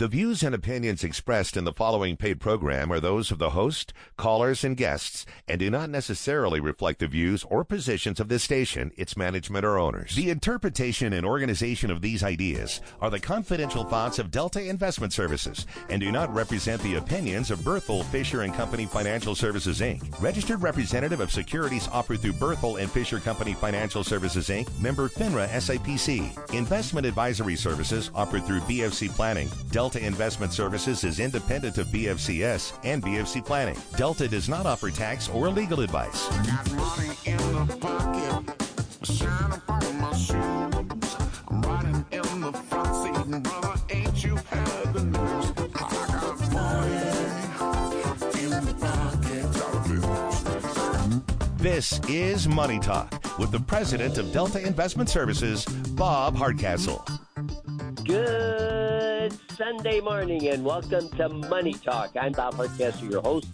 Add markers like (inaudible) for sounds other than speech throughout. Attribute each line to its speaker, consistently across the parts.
Speaker 1: The views and opinions expressed in the following paid program are those of the host, callers, and guests, and do not necessarily reflect the views or positions of this station, its management, or owners. The interpretation and organization of these ideas are the confidential thoughts of Delta Investment Services and do not represent the opinions of Berthel Fisher and Company Financial Services Inc., registered representative of securities offered through Berthel and Fisher Company Financial Services Inc., member FINRA SIPC. Investment advisory services offered through BFC Planning, Delta Delta Investment Services is independent of BFCS and BFC Planning. Delta does not offer tax or legal advice. This is Money Talk with the president of Delta Investment Services, Bob Hardcastle.
Speaker 2: Good Sunday morning and welcome to Money Talk. I'm Bob Hardcastle, your host.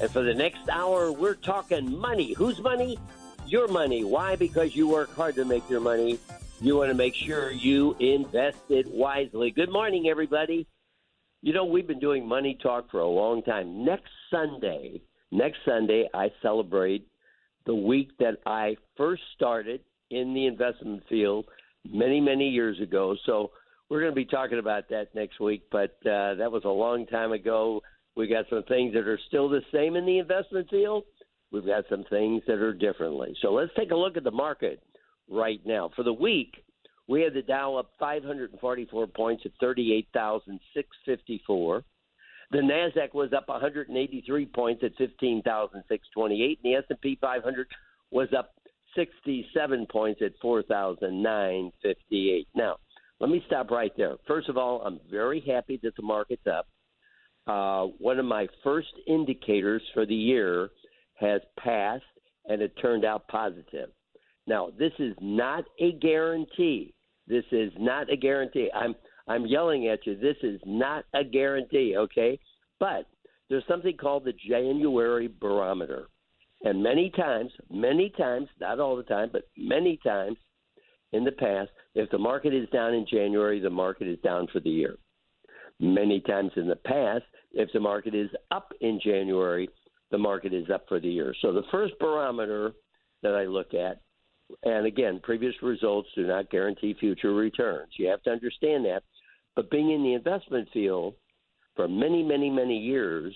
Speaker 2: And for the next hour, we're talking money. Whose money? Your money. Why? Because you work hard to make your money. You want to make sure you invest it wisely. Good morning, everybody. You know, we've been doing Money Talk for a long time. Next Sunday, next Sunday, I celebrate the week that I first started in the investment field many, many years ago. So we're going to be talking about that next week, but uh, that was a long time ago. We got some things that are still the same in the investment field. We've got some things that are differently. So let's take a look at the market right now. For the week, we had the Dow up 544 points at 38,654. The Nasdaq was up 183 points at 15,628, and the S&P 500 was up 67 points at 4,958. Now, let me stop right there. First of all, I'm very happy that the market's up. Uh, one of my first indicators for the year has passed, and it turned out positive. Now, this is not a guarantee. This is not a guarantee. I'm I'm yelling at you. This is not a guarantee, okay? But there's something called the January barometer. And many times, many times, not all the time, but many times in the past, if the market is down in January, the market is down for the year. Many times in the past, if the market is up in January, the market is up for the year. So the first barometer that I look at, and again, previous results do not guarantee future returns. You have to understand that. But being in the investment field for many, many, many years,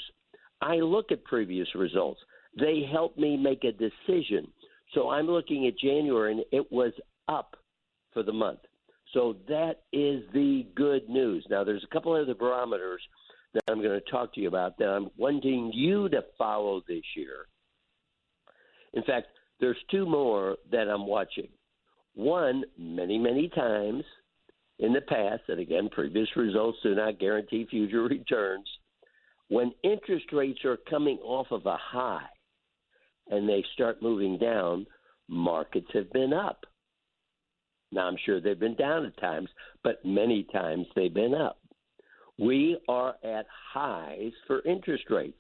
Speaker 2: I look at previous results. They help me make a decision. So I'm looking at January, and it was up for the month. So that is the good news. Now, there's a couple other barometers that I'm going to talk to you about that I'm wanting you to follow this year. In fact, there's two more that I'm watching. One, many, many times in the past, and again, previous results do not guarantee future (laughs) returns. When interest rates are coming off of a high and they start moving down, markets have been up. Now, I'm sure they've been down at times, but many times they've been up. We are at highs for interest rates.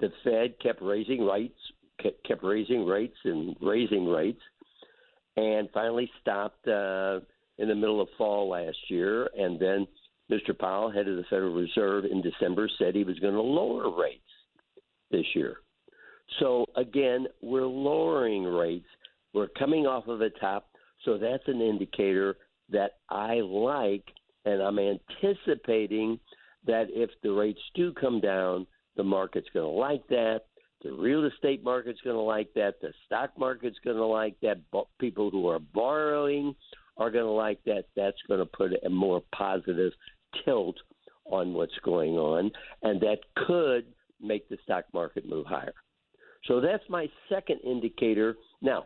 Speaker 2: The Fed kept raising rates, kept raising rates and raising rates, and finally stopped uh, in the middle of fall last year. And then Mr. Powell, head of the Federal Reserve, in December said he was going to lower rates this year. So again, we're lowering rates. We're coming off of a top so that's an indicator that I like, and I'm anticipating that if the rates do come down, the market's going to like that. The real estate market's going to like that. The stock market's going to like that. People who are borrowing are going to like that. That's going to put a more positive tilt on what's going on, and that could make the stock market move higher. So that's my second indicator. Now,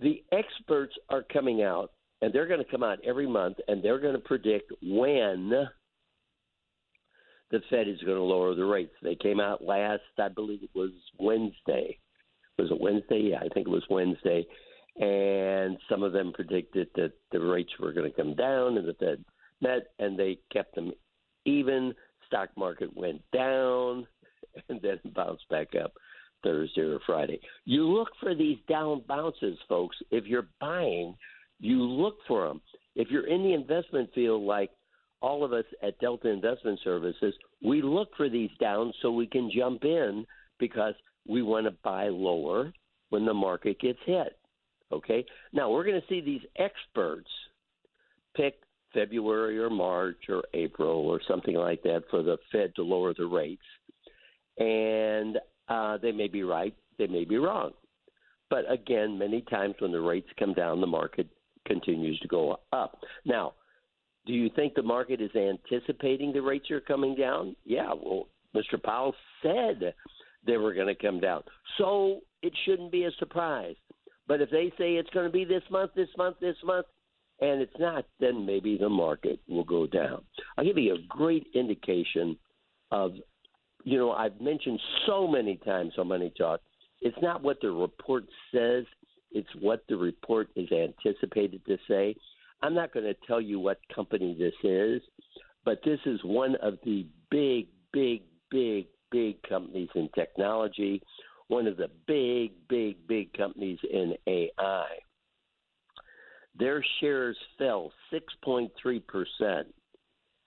Speaker 2: the experts are coming out, and they're going to come out every month, and they're going to predict when the Fed is going to lower the rates. They came out last, I believe it was Wednesday. Was it Wednesday? Yeah, I think it was Wednesday. And some of them predicted that the rates were going to come down, and the Fed met, and they kept them even. Stock market went down, (laughs) and then bounced back up. Thursday or Friday. You look for these down bounces, folks. If you're buying, you look for them. If you're in the investment field, like all of us at Delta Investment Services, we look for these downs so we can jump in because we want to buy lower when the market gets hit. Okay? Now, we're going to see these experts pick February or March or April or something like that for the Fed to lower the rates. And uh, they may be right, they may be wrong. But again, many times when the rates come down, the market continues to go up. Now, do you think the market is anticipating the rates are coming down? Yeah, well, Mr. Powell said they were going to come down. So it shouldn't be a surprise. But if they say it's going to be this month, this month, this month, and it's not, then maybe the market will go down. I'll give you a great indication of, you know, I've mentioned so many times on Money Talk, it's not what the report says, it's what the report is anticipated to say. I'm not going to tell you what company this is, but this is one of the big, big, big, big companies in technology, one of the big, big, big companies in AI. Their shares fell 6.3%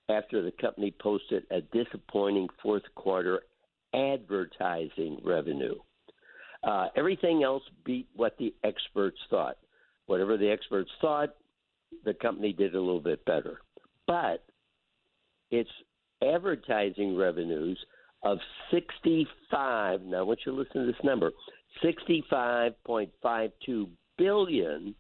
Speaker 2: after the company posted a disappointing fourth quarter advertising revenue. Uh, everything else beat what the experts thought. Whatever the experts thought, the company did a little bit better. But its advertising revenues of 65, now I want you to listen to this number, 65.52 billion,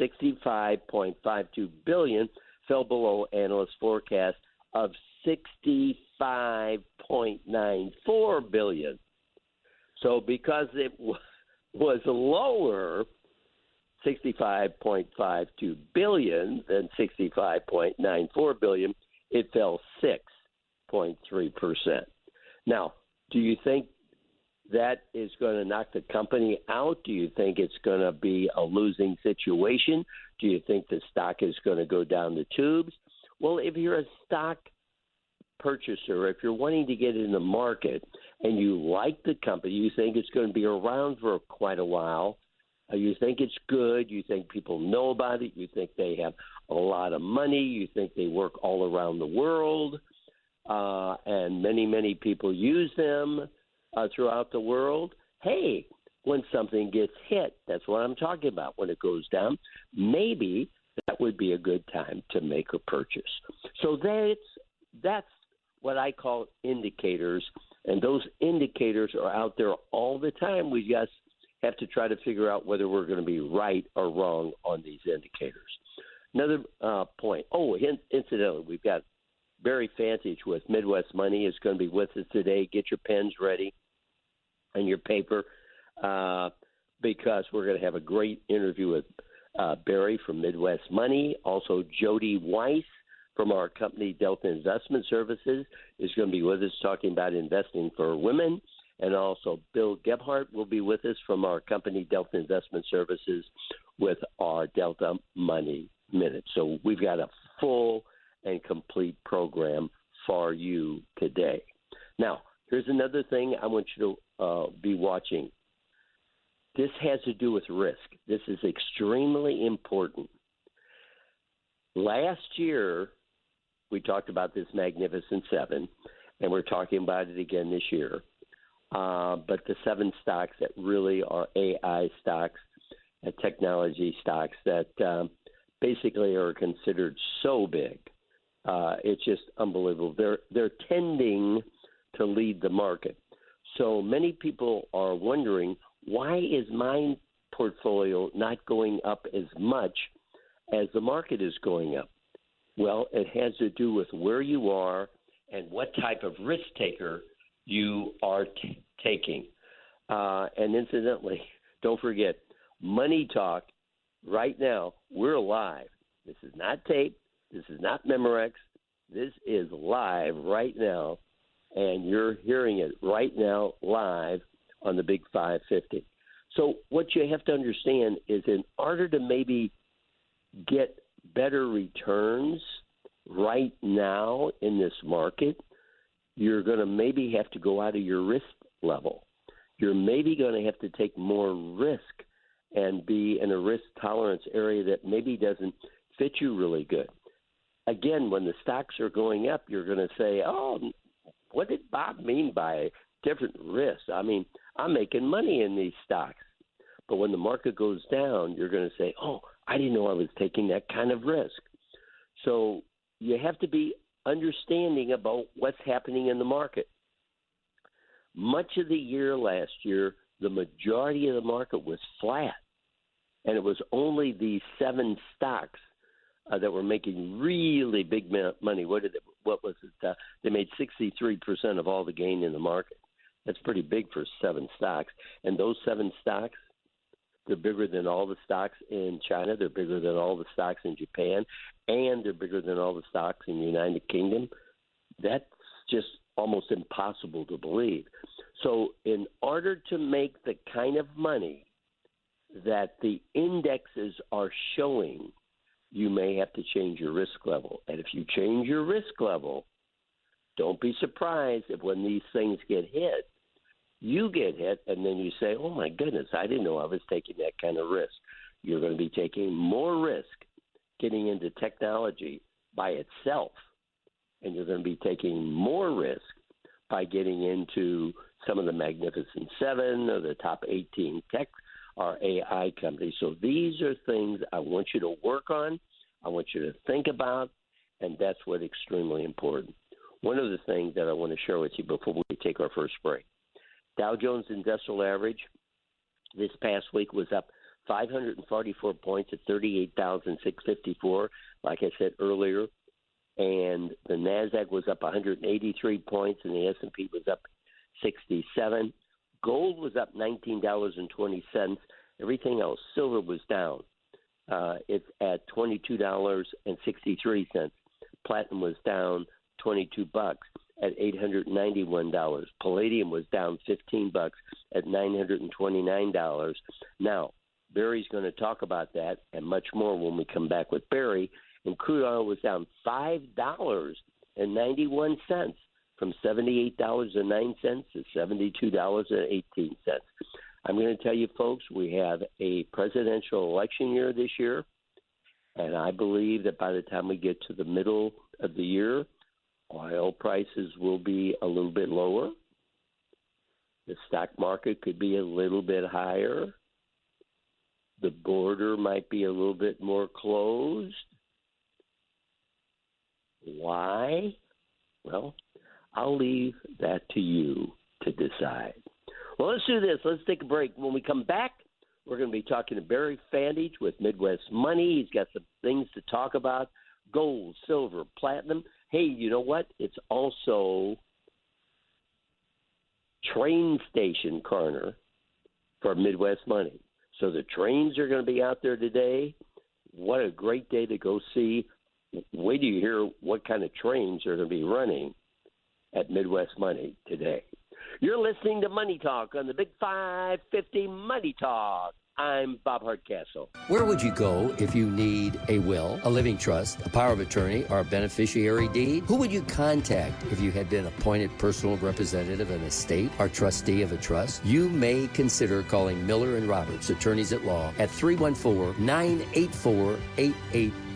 Speaker 2: 65.52 billion fell below analyst forecast of 65.94 billion. So because it was lower 65.52 billion than 65.94 billion, it fell 6.3%. Now, do you think that is going to knock the company out? Do you think it's going to be a losing situation? Do you think the stock is going to go down the tubes? Well, if you're a stock purchaser, if you're wanting to get in the market and you like the company, you think it's going to be around for quite a while, uh, you think it's good, you think people know about it, you think they have a lot of money, you think they work all around the world, uh, and many, many people use them uh, throughout the world. Hey, when something gets hit, that's what I'm talking about. When it goes down, maybe that would be a good time to make a purchase. So that's that's what I call indicators, and those indicators are out there all the time. We just have to try to figure out whether we're going to be right or wrong on these indicators. Another uh, point. Oh, incidentally, we've got Barry Fantich with Midwest Money is going to be with us today. Get your pens ready and your paper uh, because we're going to have a great interview with uh, Barry from Midwest Money. Also, Jody Weiss from our company Delta Investment Services is going to be with us talking about investing for women. And also, Bill Gebhardt will be with us from our company Delta Investment Services with our Delta Money Minute. So we've got a full and complete program for you today. Now, here's another thing I want you to uh, be watching. This has to do with risk. This is extremely important. Last year, we talked about this Magnificent Seven, and we're talking about it again this year. Uh, but the seven stocks that really are AI stocks, uh, technology stocks that um, basically are considered so big uh, it's just unbelievable. They're they're tending to lead the market. So many people are wondering why is my portfolio not going up as much as the market is going up? Well, it has to do with where you are and what type of risk taker you are t- taking. Uh, and incidentally, (laughs) don't forget, Money Talk, right now, we're live. This is not tape. This is not Memorex. This is live right now, and you're hearing it right now live on the Big 550. So, what you have to understand is in order to maybe get better returns right now in this market, you're going to maybe have to go out of your risk level. You're maybe going to have to take more risk and be in a risk tolerance area that maybe doesn't fit you really good. again, when the stocks are going up, you're going to say, "Oh, what did Bob mean by different risks?" I mean, I'm making money in these stocks, but when the market goes down, you're going to say, "Oh, I didn't know I was taking that kind of risk." So you have to be understanding about what's happening in the market. Much of the year last year, the majority of the market was flat, and it was only these seven stocks uh, that were making really big money. What did it, what was it? Uh, they made 63% of all the gain in the market. That's pretty big for seven stocks. And those seven stocks, they're bigger than all the stocks in China. They're bigger than all the stocks in Japan, and they're bigger than all the stocks in the United Kingdom. That's just almost impossible to believe. So, in order to make the kind of money that the indexes are showing, you may have to change your risk level. And if you change your risk level, don't be surprised if when these things get hit, you get hit and then you say, oh my goodness, I didn't know I was taking that kind of risk. You're going to be taking more risk getting into technology by itself, and you're going to be taking more risk by getting into some of the Magnificent Seven or the top 18 tech or AI company. So these are things I want you to work on, I want you to think about, and that's what's extremely important. One of the things that I want to share with you before we take our first break Dow Jones Industrial Average this past week was up 544 points at 38,654, like I said earlier, and the Nasdaq was up 183 points, and the S&P was up 67. Gold was up $19.20. Everything else, silver was down. Uh, it's at $22.63. Platinum was down 22 bucks at $891. Palladium was down 15 bucks at $929. Now, Barry's going to talk about that and much more when we come back with Barry. And crude oil was down $5.91 from $78.09 to $72.18. I'm going to tell you, folks, we have a presidential election year this year. And I believe that by the time we get to the middle of the year, Oil prices will be a little bit lower. The stock market could be a little bit higher. The border might be a little bit more closed. Why? Well, I'll leave that to you to decide. Well, let's do this. Let's take a break. When we come back, we're going to be talking to Barry Fandage with Midwest Money. He's got some things to talk about gold, silver, platinum hey, you know what? It's also train station corner for Midwest Money. So the trains are going to be out there today. What a great day to go see. Wait till you hear what kind of trains are going to be running at Midwest Money today. You're listening to Money Talk on the Big 550 Money Talk. I'm Bob Hardcastle.
Speaker 3: Where would you go if you need a will, a living trust, a power of attorney, or a beneficiary deed? Who would you contact if you had been appointed personal representative of an estate or trustee of a trust? You may consider calling Miller and Roberts, attorneys at law, at 314 984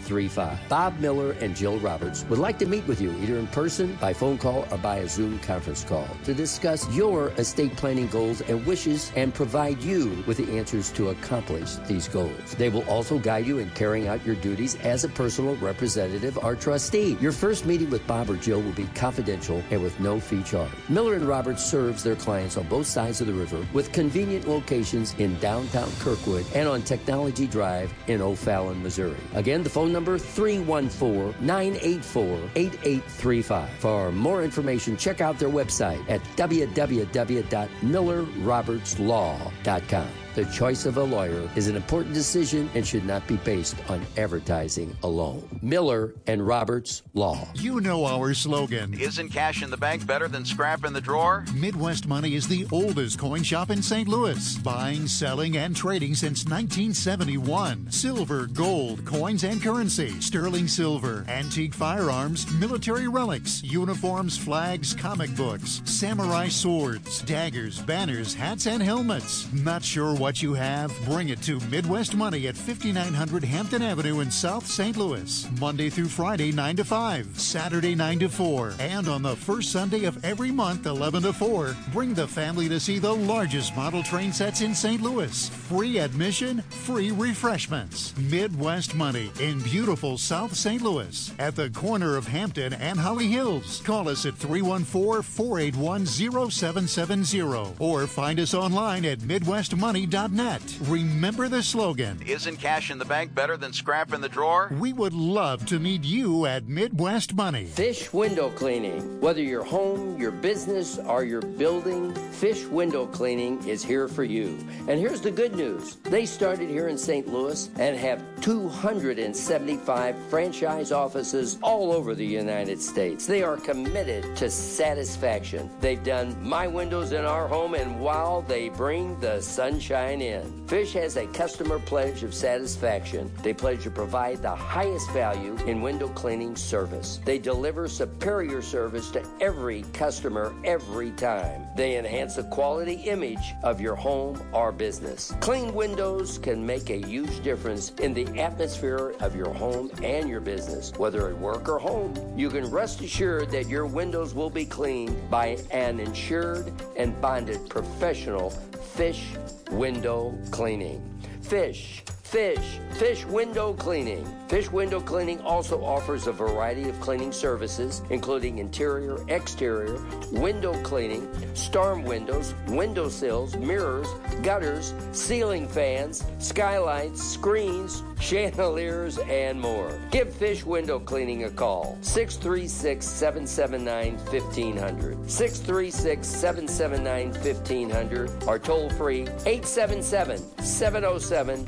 Speaker 3: 835. Bob Miller and Jill Roberts would like to meet with you either in person, by phone call, or by a Zoom conference call to discuss your estate planning goals and wishes and provide you with the answers to accomplish these goals. They will also guide you in carrying out your duties as a personal representative or trustee. Your first meeting with Bob or Jill will be confidential and with no fee charge. Miller and Roberts serves their clients on both sides of the river with convenient locations in downtown Kirkwood and on Technology Drive in O'Fallon, Missouri. Again, the phone number 314 984 8835. For more information, check out their website at www.millerrobertslaw.com. The choice of a lawyer is an important decision and should not be based on advertising alone. Miller and Roberts Law.
Speaker 4: You know our slogan.
Speaker 5: Isn't cash in the bank better than scrap in the drawer?
Speaker 4: Midwest Money is the oldest coin shop in St. Louis, buying, selling, and trading since 1971. Silver, gold, coins, and currency, sterling silver, antique firearms, military relics, uniforms, flags, comic books, samurai swords, daggers, banners, hats, and helmets. Not sure what what you have, bring it to Midwest Money at 5900 Hampton Avenue in South St. Louis. Monday through Friday, 9 to 5, Saturday, 9 to 4, and on the first Sunday of every month, 11 to 4. Bring the family to see the largest model train sets in St. Louis. Free admission, free refreshments. Midwest Money in beautiful South St. Louis at the corner of Hampton and Holly Hills. Call us at 314 481 0770 or find us online at MidwestMoney.net. Remember the slogan
Speaker 5: Isn't cash in the bank better than scrap in the drawer?
Speaker 4: We would love to meet you at Midwest Money.
Speaker 3: Fish window cleaning. Whether your home, your business, or your building, Fish window cleaning is here for you. And here's the good news they started here in St. Louis and have 275 franchise offices all over the United States. They are committed to satisfaction. They've done my windows in our home, and while they bring the sunshine in. Fish has a customer pledge of satisfaction. They pledge to provide the highest value in window cleaning service. They deliver superior service to every customer every time. They enhance the quality image of your home or business. Clean windows can make a huge difference in the atmosphere of your home and your business. Whether at work or home, you can rest assured that your windows will be cleaned by an insured and bonded professional fish window cleaning. Fish Fish, Fish Window Cleaning. Fish Window Cleaning also offers a variety of cleaning services, including interior, exterior, window cleaning, storm windows, window sills, mirrors, gutters, ceiling fans, skylights, screens, (laughs) chandeliers, and more. Give Fish Window Cleaning a call. 636 779 1500. 636 779 1500 or toll free 877 707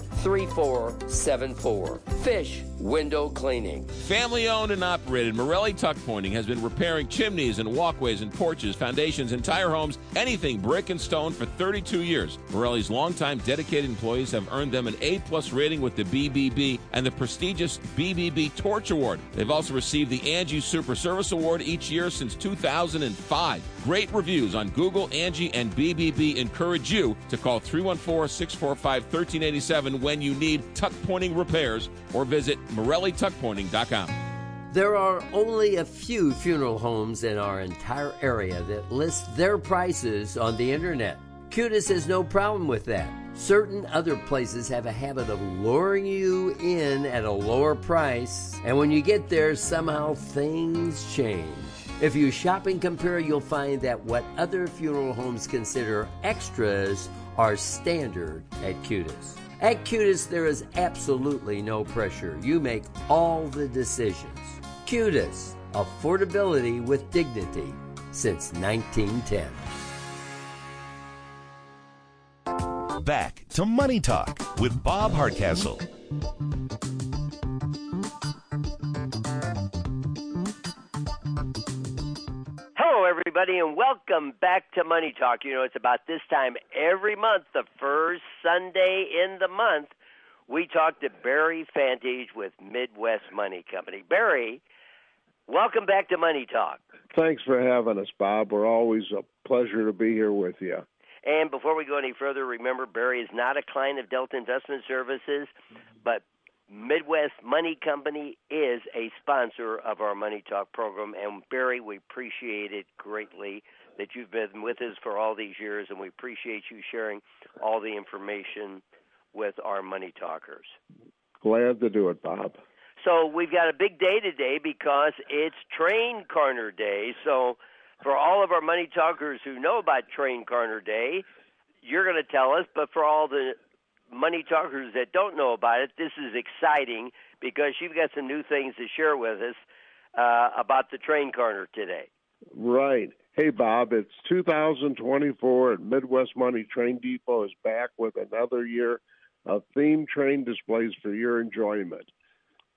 Speaker 3: 3474. Fish Window Cleaning.
Speaker 6: Family owned and operated, Morelli Tuck Pointing has been repairing chimneys and walkways and porches, foundations, entire homes, anything brick and stone for 32 years. Morelli's longtime dedicated employees have earned them an A plus rating with the BBB and the prestigious BBB Torch Award. They've also received the Angie Super Service Award each year since 2005. Great reviews on Google, Angie, and BBB encourage you to call 314 645 1387 when you need tuck pointing repairs or visit MorelliTuckPointing.com.
Speaker 3: There are only a few funeral homes in our entire area that list their prices on the internet. Kutis has no problem with that. Certain other places have a habit of luring you in at a lower price, and when you get there, somehow things change. If you shop and compare, you'll find that what other funeral homes consider extras are standard at Kutis. At Kutis, there is absolutely no pressure. You make all the decisions. Kutis, affordability with dignity since 1910.
Speaker 1: Back to Money Talk with Bob Hardcastle.
Speaker 2: Everybody, and welcome back to Money Talk. You know, it's about this time every month, the first Sunday in the month, we talk to Barry Fantage with Midwest Money Company. Barry, welcome back to Money Talk.
Speaker 7: Thanks for having us, Bob. We're always a pleasure to be here with you.
Speaker 2: And before we go any further, remember Barry is not a client of Delta Investment Services, but Midwest Money Company is a sponsor of our Money Talk program. And Barry, we appreciate it greatly that you've been with us for all these years, and we appreciate you sharing all the information with our Money Talkers.
Speaker 7: Glad to do it, Bob.
Speaker 2: So we've got a big day today because it's Train Corner Day. So for all of our Money Talkers who know about Train Corner Day, you're going to tell us. But for all the money talkers that don't know about it, this is exciting because you've got some new things to share with us uh, about the train corner today.
Speaker 7: Right. Hey, Bob, it's 2024 and Midwest Money Train Depot is back with another year of themed train displays for your enjoyment.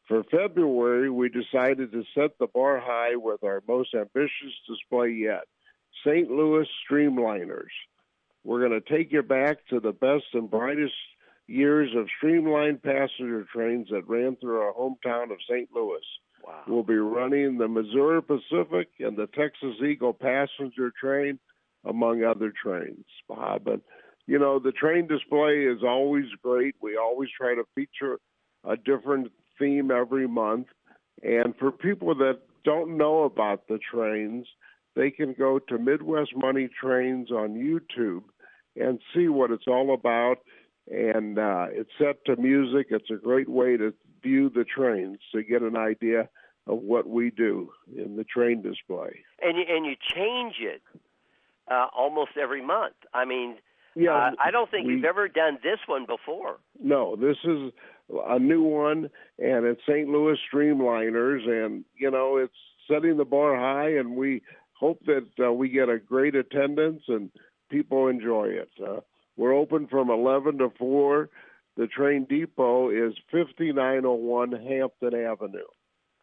Speaker 7: For February, we decided to set the bar high with our most ambitious display yet St. Louis Streamliners. We're going to take you back to the best and brightest years of streamlined passenger trains that ran through our hometown of St. Louis.
Speaker 2: Wow.
Speaker 7: We'll be running the Missouri Pacific and the Texas Eagle passenger train, among other trains, Bob. And you know, the train display is always great. We always try to feature a different theme every month. And for people that don't know about the trains, they can go to Midwest Money Trains on YouTube and see what it's all about. And uh, it's set to music. It's a great way to view the trains to get an idea of what we do in the train display.
Speaker 2: And you, and you change it uh, almost every month. I mean, yeah, uh, I don't think we, you've ever done this one before.
Speaker 7: No, this is a new one, and it's St. Louis Streamliners, and you know it's setting the bar high, and we hope that uh, we get a great attendance and people enjoy it. Uh, we're open from 11 to 4. The train depot is 5901 Hampton Avenue.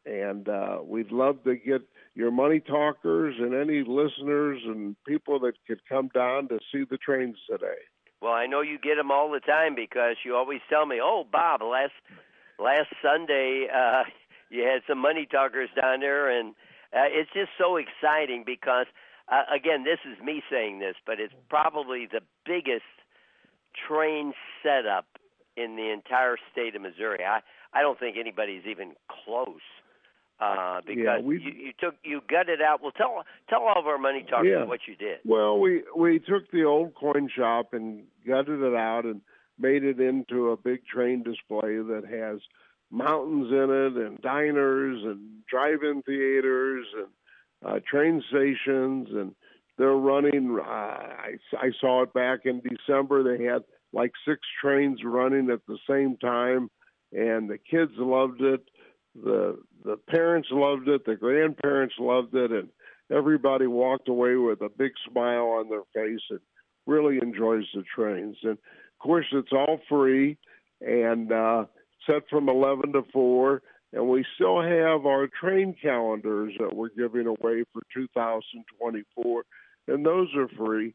Speaker 7: And uh, we'd love to get your money talkers and any listeners and people that could come down to see the trains today.
Speaker 2: Well, I know you get them all the time because you always tell me, "Oh, Bob, last last Sunday uh, (laughs) you had some money talkers down there," and uh, it's just so exciting because, uh, again, this is me saying this, but it's probably the biggest train setup in the entire state of Missouri. I I don't think anybody's even close uh, because yeah, you, you took you gutted out. Well, tell tell all of our money talkers yeah. what you did.
Speaker 7: Well, we we took the old coin shop and gutted it out and made it into a big train display that has mountains in it and diners and drive-in theaters and uh, train stations and they're running. Uh, I I saw it back in December. They had like six trains running at the same time, and the kids loved it the the parents loved it, the grandparents loved it, and everybody walked away with a big smile on their face and really enjoys the trains. And of course, it's all free and uh, set from 11 to 4. And we still have our train calendars that we're giving away for 2024, and those are free.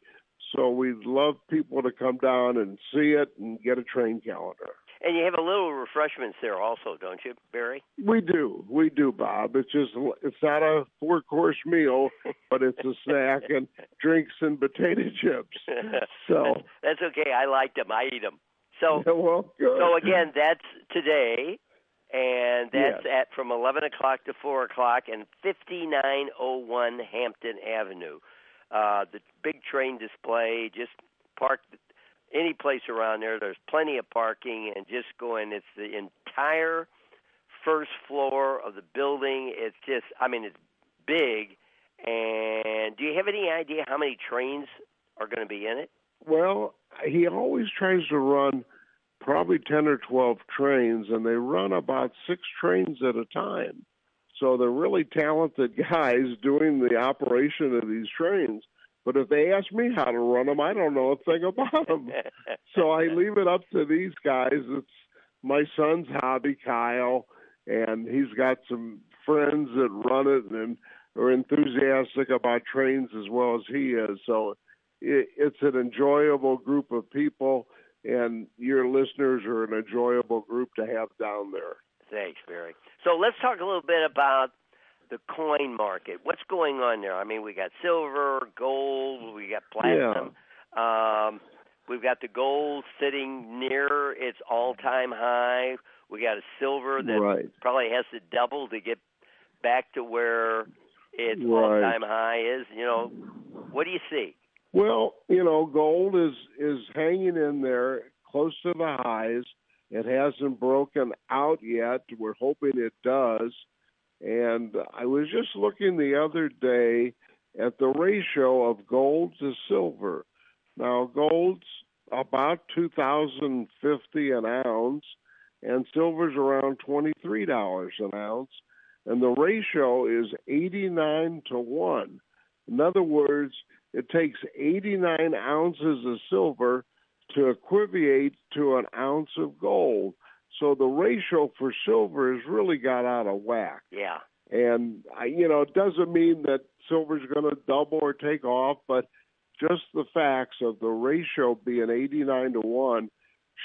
Speaker 7: So we'd love people to come down and see it and get a train calendar.
Speaker 2: And you have a little refreshments there also, don't you, Barry?
Speaker 7: We do, we do, Bob. It's just it's not a four course meal, (laughs) but it's a snack and drinks and potato chips. (laughs) So
Speaker 2: that's okay. I like them. I eat them. So (laughs)
Speaker 7: well, good.
Speaker 2: so again, that's today, and that's yes. at from eleven o'clock to four o'clock, and fifty nine oh one Hampton Avenue. Uh, the big train display. Just park any place around there. There's plenty of parking, and just going. It's the entire first floor of the building. It's just, I mean, it's big. And do you have any idea how many trains are going to be in it?
Speaker 7: Well, he always tries to run probably 10 or 12 trains, and they run about six trains at a time. So they're really talented (laughs) guys doing the operation of these trains. But if they ask me how to run them, I don't know a thing about them. so I (laughs) leave it up to these guys. It's my son's hobby, Kyle, and he's got some friends that run it and are enthusiastic about trains as well as he is. So it, it's an enjoyable group of people, and your listeners are an enjoyable group to have down there.
Speaker 2: Thanks, Barry. So let's talk a little bit about the coin market. What's going on there? I mean, we got silver, gold, we got platinum. Yeah. Um, we've got the gold sitting near its all-time high. We got a silver that
Speaker 7: right.
Speaker 2: probably has to double to get back to where its right. all-time high is. You know, what do you see?
Speaker 7: Well, you know, gold is is hanging in there close to the highs. It hasn't broken out yet. We're hoping it does. And I was just looking the other day at the ratio of gold to silver. Now, gold's about 2050 an ounce, and silver's around $23 an ounce, and the ratio is 89 to 1. In other words, it takes 89 ounces of silver to equivocate to an ounce of gold. So the ratio for silver has really got out of whack.
Speaker 2: Yeah.
Speaker 7: And I, you know, it doesn't mean that silver's going to double or take off, but just the facts of the ratio being 89 to 1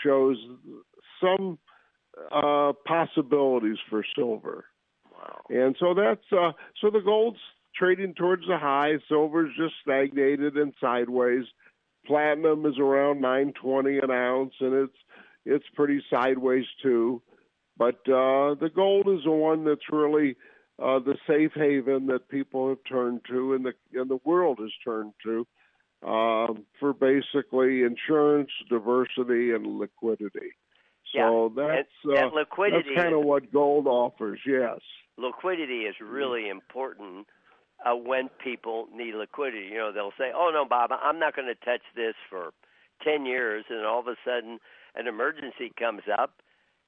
Speaker 7: shows some uh, possibilities for silver.
Speaker 2: Wow.
Speaker 7: And so that's uh, so the gold's trading towards the high, silver's just stagnated and sideways. Platinum is around 920 an ounce, and it's it's pretty sideways too. But uh, the gold is the one that's really uh, the safe haven that people have turned to, and the and the world has turned to um, for basically insurance, diversity, and liquidity. So
Speaker 2: yeah.
Speaker 7: that's
Speaker 2: and,
Speaker 7: uh,
Speaker 2: liquidity.
Speaker 7: That's kind of what gold offers. Yes,
Speaker 2: liquidity is really important uh, when people need liquidity. You know, they'll say, "Oh no, Bob, I'm not going to touch this for ten years," and all of a sudden, an emergency comes up,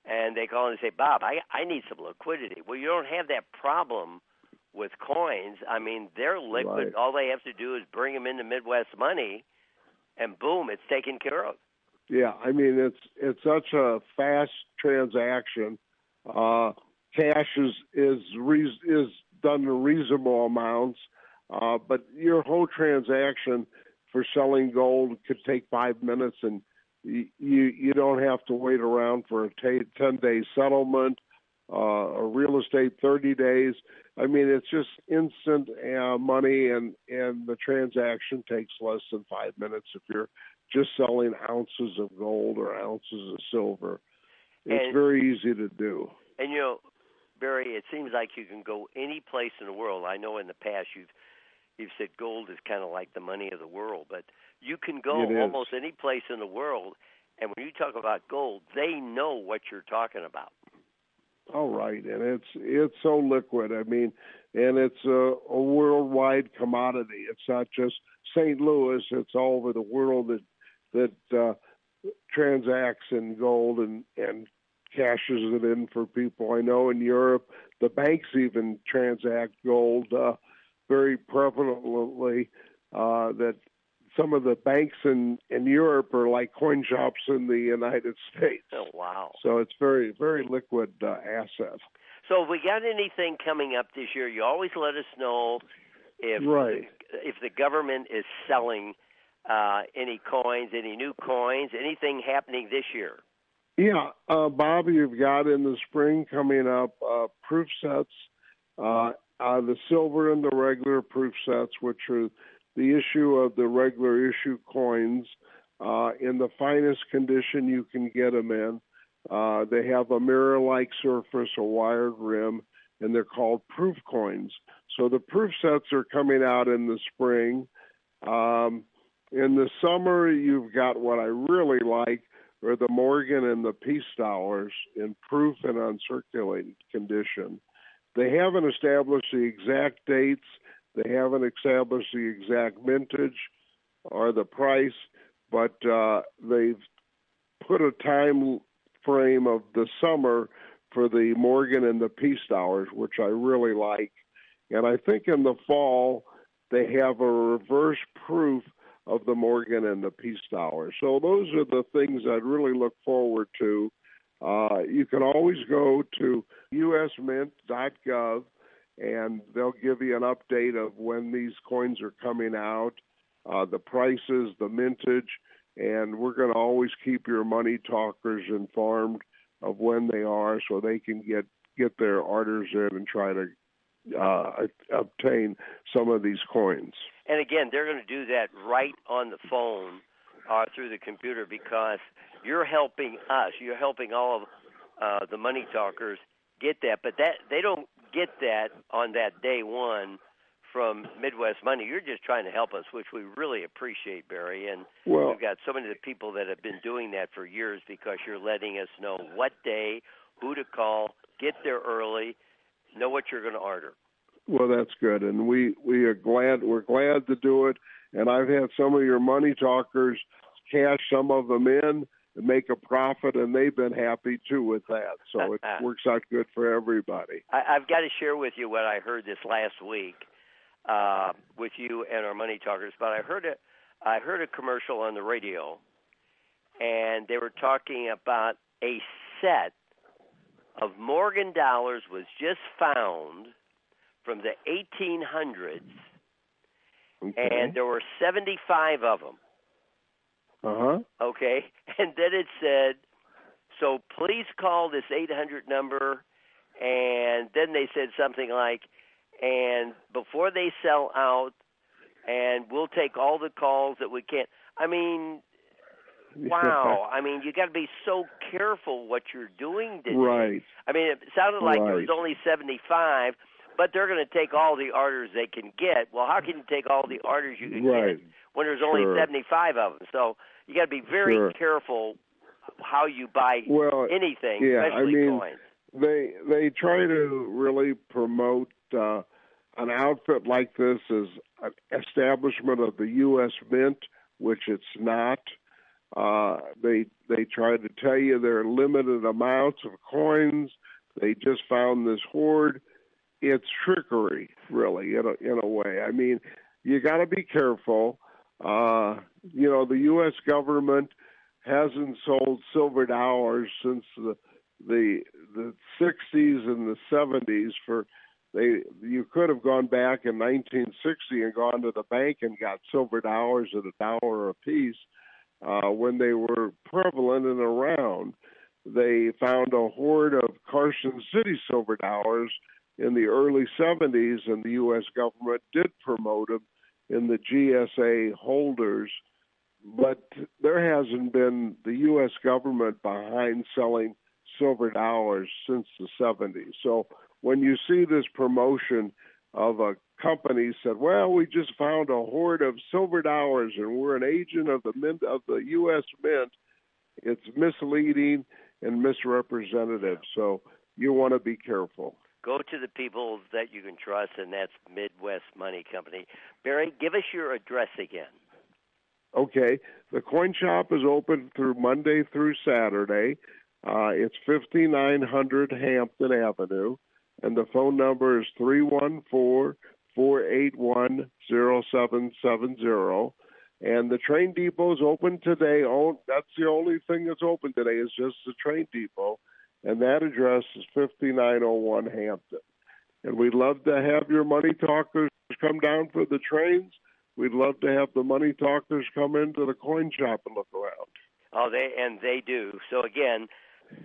Speaker 2: and they call and say, "Bob, I I need some liquidity." Well, you don't have that problem with coins. I mean, they're liquid.
Speaker 7: Right.
Speaker 2: All they have to do is bring them into Midwest Money, and boom, it's taken care of.
Speaker 7: Yeah, I mean it's it's such a fast transaction. Uh, cash is is re- is done in reasonable amounts, uh, but your whole transaction for selling gold could take five minutes, and you you don't have to wait around for a t- ten day settlement. Uh, a real estate 30 days. I mean, it's just instant uh, money, and and the transaction takes less than five minutes if you're just selling ounces of gold or ounces of silver. It's
Speaker 2: And-
Speaker 7: very easy to do.
Speaker 2: And you know, Barry, it seems like you can go any place in the world. I know in the past you've you've said gold is kind of like the money of the world, but you can go almost any place in the world. And when you talk about gold, they know what you're talking about.
Speaker 7: All right, and it's it's so liquid. I mean, and it's a, a worldwide commodity. It's not just St. Louis. It's all over the world that that uh, transacts in gold and and cashes it in for people. I know in Europe the banks even transact gold uh, very prevalently. Uh, that some of the banks in in Europe are like coin shops in the United States.
Speaker 2: Oh wow!
Speaker 7: So it's very very liquid uh, asset.
Speaker 2: So if we got anything coming up this year, you always let us know if
Speaker 7: Right.
Speaker 2: if the government is selling uh, any coins, any new coins, anything happening this year.
Speaker 7: Yeah, uh, Bob, you've got in the spring coming up uh, proof sets, uh, uh, the silver and the regular proof sets, which are the issue of the regular issue coins uh, in the finest condition you can get them in. Uh, they have a mirror-like surface, a wired rim, and they're called proof coins. So the proof sets are coming out in the spring. Um, in the summer, you've got what I really like are the Morgan and the Peace dollars in proof and uncirculated condition. They haven't established the exact dates. They haven't established the exact mintage or the price, but uh, they've put a time frame of the summer for the Morgan and the Peace dollars, which I really like. And I think in the fall they have a reverse proof of the Morgan and the Peace dollar. So those are the things I'd really look forward to. Uh, you can always go to usmint.gov and they'll give you an update of when these coins are coming out, uh, the prices, the mintage, and we're going to always keep your money talkers informed of when they are so they can get get their orders in and try to uh, obtain some of these coins.
Speaker 2: And again, they're going to do that right on the phone or through the computer because you're helping us. You're helping all of uh, the money talkers get that, but that they don't get that on that day one from Midwest Money. You're just trying to help us, which we really appreciate, Barry. And
Speaker 7: Well,
Speaker 2: we've got so many of the people that have been doing that for years because you're letting us know what day, who to call, get there early, know what you're going to order.
Speaker 7: Well, that's good, and we we are glad we're glad to do it. And I've had some of your money talkers cash some of them in and make a profit, and they've been happy too with that. So (laughs) it works out good for everybody.
Speaker 2: I, I've got to share with you what I heard this last week uh, with you and our money talkers. But I heard a, I heard a commercial on the radio, and they were talking about a set of Morgan dollars was just found from the 1800s,
Speaker 7: Okay.
Speaker 2: and there were 75 of them.
Speaker 7: uh huh.
Speaker 2: Okay, (laughs) and then it said, so please call this 800 number, and then they said something like, and before they sell out, and we'll take all the calls that we can. I mean, (laughs) wow. I mean, you got to be so careful what you're doing today.
Speaker 7: Right.
Speaker 2: I mean, it sounded like
Speaker 7: right.
Speaker 2: it was only 75, but they're going to take all the orders they can get. Well, how can you take all the orders you can
Speaker 7: right.
Speaker 2: get when there's only
Speaker 7: sure.
Speaker 2: 75 of them? So you got to be very
Speaker 7: sure.
Speaker 2: careful how you buy
Speaker 7: well,
Speaker 2: anything,
Speaker 7: yeah,
Speaker 2: especially
Speaker 7: I mean,
Speaker 2: coins.
Speaker 7: They they try to really promote uh, an outfit like this as an establishment of the U.S. Mint, which it's not. Uh, they they try to tell you there are limited amounts of coins. They just found this hoard. It's trickery, really, in a, in a way. I mean, you got to be careful. Uh, you know, the U.S. government hasn't sold silver dollars since the the the 60s and the 70s for they you could have gone back in 1960 and gone to the bank and got silver dollars at a dollar a piece uh, when they were prevalent and around. They found a hoard of Carson City silver dollars in the early 70s, and the U.S. government did promote them in the GSA holders. But there hasn't been the U.S. government behind selling silver dollars since the 70s. So when you see this promotion of a company said, "Well, we just found a hoard of silver dollars and we're an agent of the mint of the U.S. Mint," it's misleading and misrepresentative. So you want to be careful.
Speaker 2: Go to the people that you can trust, and that's Midwest Money Company. Barry, give us your address again.
Speaker 7: Okay, the coin shop is open through Monday through Saturday. Uh, it's 5900 Hampton Avenue, and the phone number is 314 481 0770. And the train depot is open today. Oh, that's the only thing that's open today is just the train depot, and that address is 5901 Hampton. And we'd love to have your money talkers come down for the trains. We'd love to have the money talkers come into the coin shop and look around.
Speaker 2: Oh, they and they do. So again,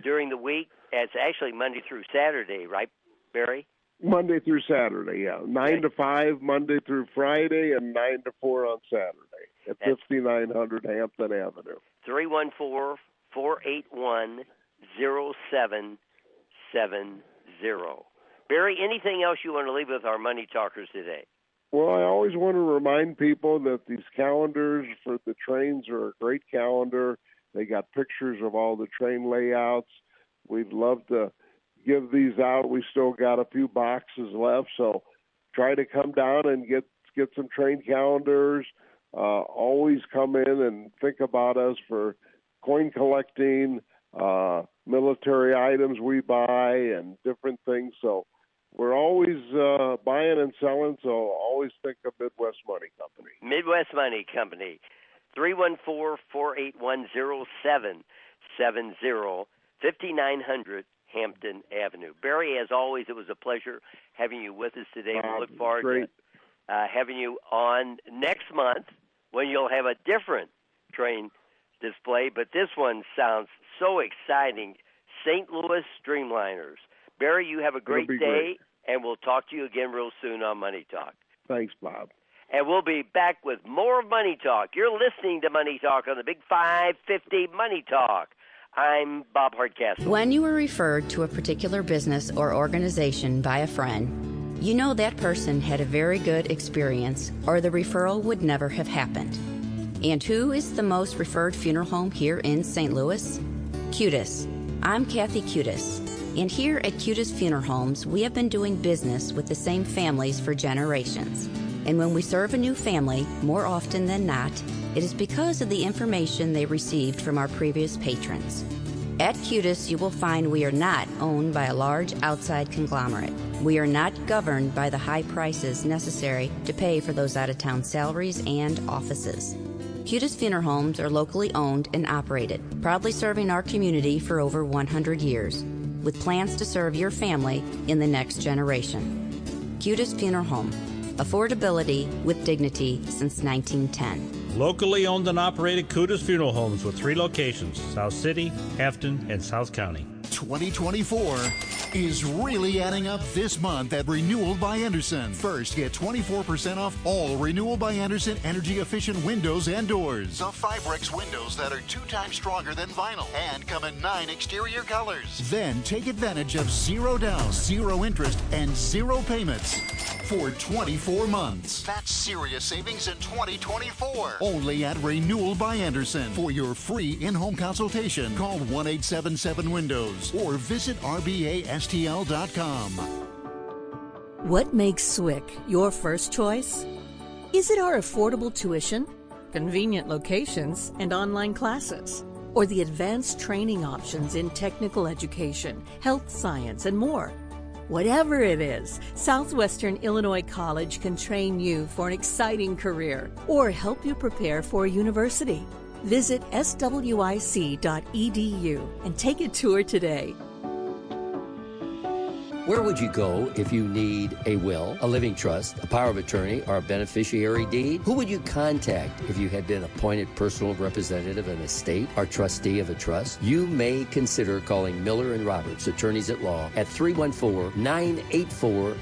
Speaker 2: during the week, it's actually Monday through Saturday, right, Barry?
Speaker 7: Monday through Saturday, yeah. Nine to five Monday through Friday, and nine to four on Saturday at fifty nine hundred Hampton Avenue.
Speaker 2: Three one four four eight one zero seven seven zero. Barry, anything else you want to leave with our money talkers today?
Speaker 7: Well, I always want to remind people that these calendars for the trains are a great calendar. They got pictures of all the train layouts. We'd love to give these out. We still got a few boxes left, so try to come down and get get some train calendars. Uh, always come in and think about us for coin collecting, uh, military items we buy, and different things. So we're always uh, buying and selling. So always think of Midwest Money Company.
Speaker 2: Midwest Money Company. 314-481-0770, 5900 Hampton Avenue. Barry, as always, it was a pleasure having you with us today.
Speaker 7: Wow,
Speaker 2: we look forward
Speaker 7: great.
Speaker 2: to uh, having you on next month when you'll have a different train display, but this one sounds so exciting. St. Louis Streamliners. Barry, you have a great day,
Speaker 7: great.
Speaker 2: and we'll talk to you again real soon on Money Talk.
Speaker 7: Thanks, Bob.
Speaker 2: And we'll be back with more Money Talk. You're listening to Money Talk on the Big 550 Money Talk. I'm Bob Hardcastle.
Speaker 8: When you are referred to a particular business or organization by a friend, you know that person had a very good experience or the referral would never have happened. And who is the most referred funeral home here in St. Louis? Kutis. I'm Kathy Kutis. And here at Kutis Funeral Homes, we have been doing business with the same families for generations. And when we serve a new family, more often than not, it is because of the information they received from our previous patrons. At Kutis, you will find we are not owned by a large outside conglomerate. We are not governed by the high prices necessary to pay for those out of town salaries and offices. Kutis Funeral Homes are locally owned and operated, proudly serving our community for over 100 years, with plans to serve your family in the next generation. Kutis Funeral Home, affordability with dignity since 1910.
Speaker 9: Locally owned and operated Kutis Funeral Homes with three locations South City, Afton, and South County.
Speaker 4: 2024 is really adding up this month at Renewal by Andersen. First, get 24% off all Renewal by Andersen energy efficient windows and doors. The Fibrex windows that are two times stronger than vinyl and come in nine exterior colors. Then take advantage of zero down, zero interest, and zero payments for 24 months. That's serious savings in 2024. Only at Renewal by Andersen. For your free in home consultation, call 1 877 Windows or visit RBASTL.com.
Speaker 10: What makes SWIC your first choice? Is it our affordable tuition, convenient locations, and online classes? Or the advanced training options in technical education, health science, and more? Whatever it is, Southwestern Illinois College can train you for an exciting career or help you prepare for a university. Visit swic.edu and take a tour today.
Speaker 3: Where would you go if you need a will, a living trust, a power of attorney, or a beneficiary deed? Who would you contact if you had been appointed personal representative of an estate or trustee of a trust? You may consider calling Miller and Roberts, attorneys at law, at 314 984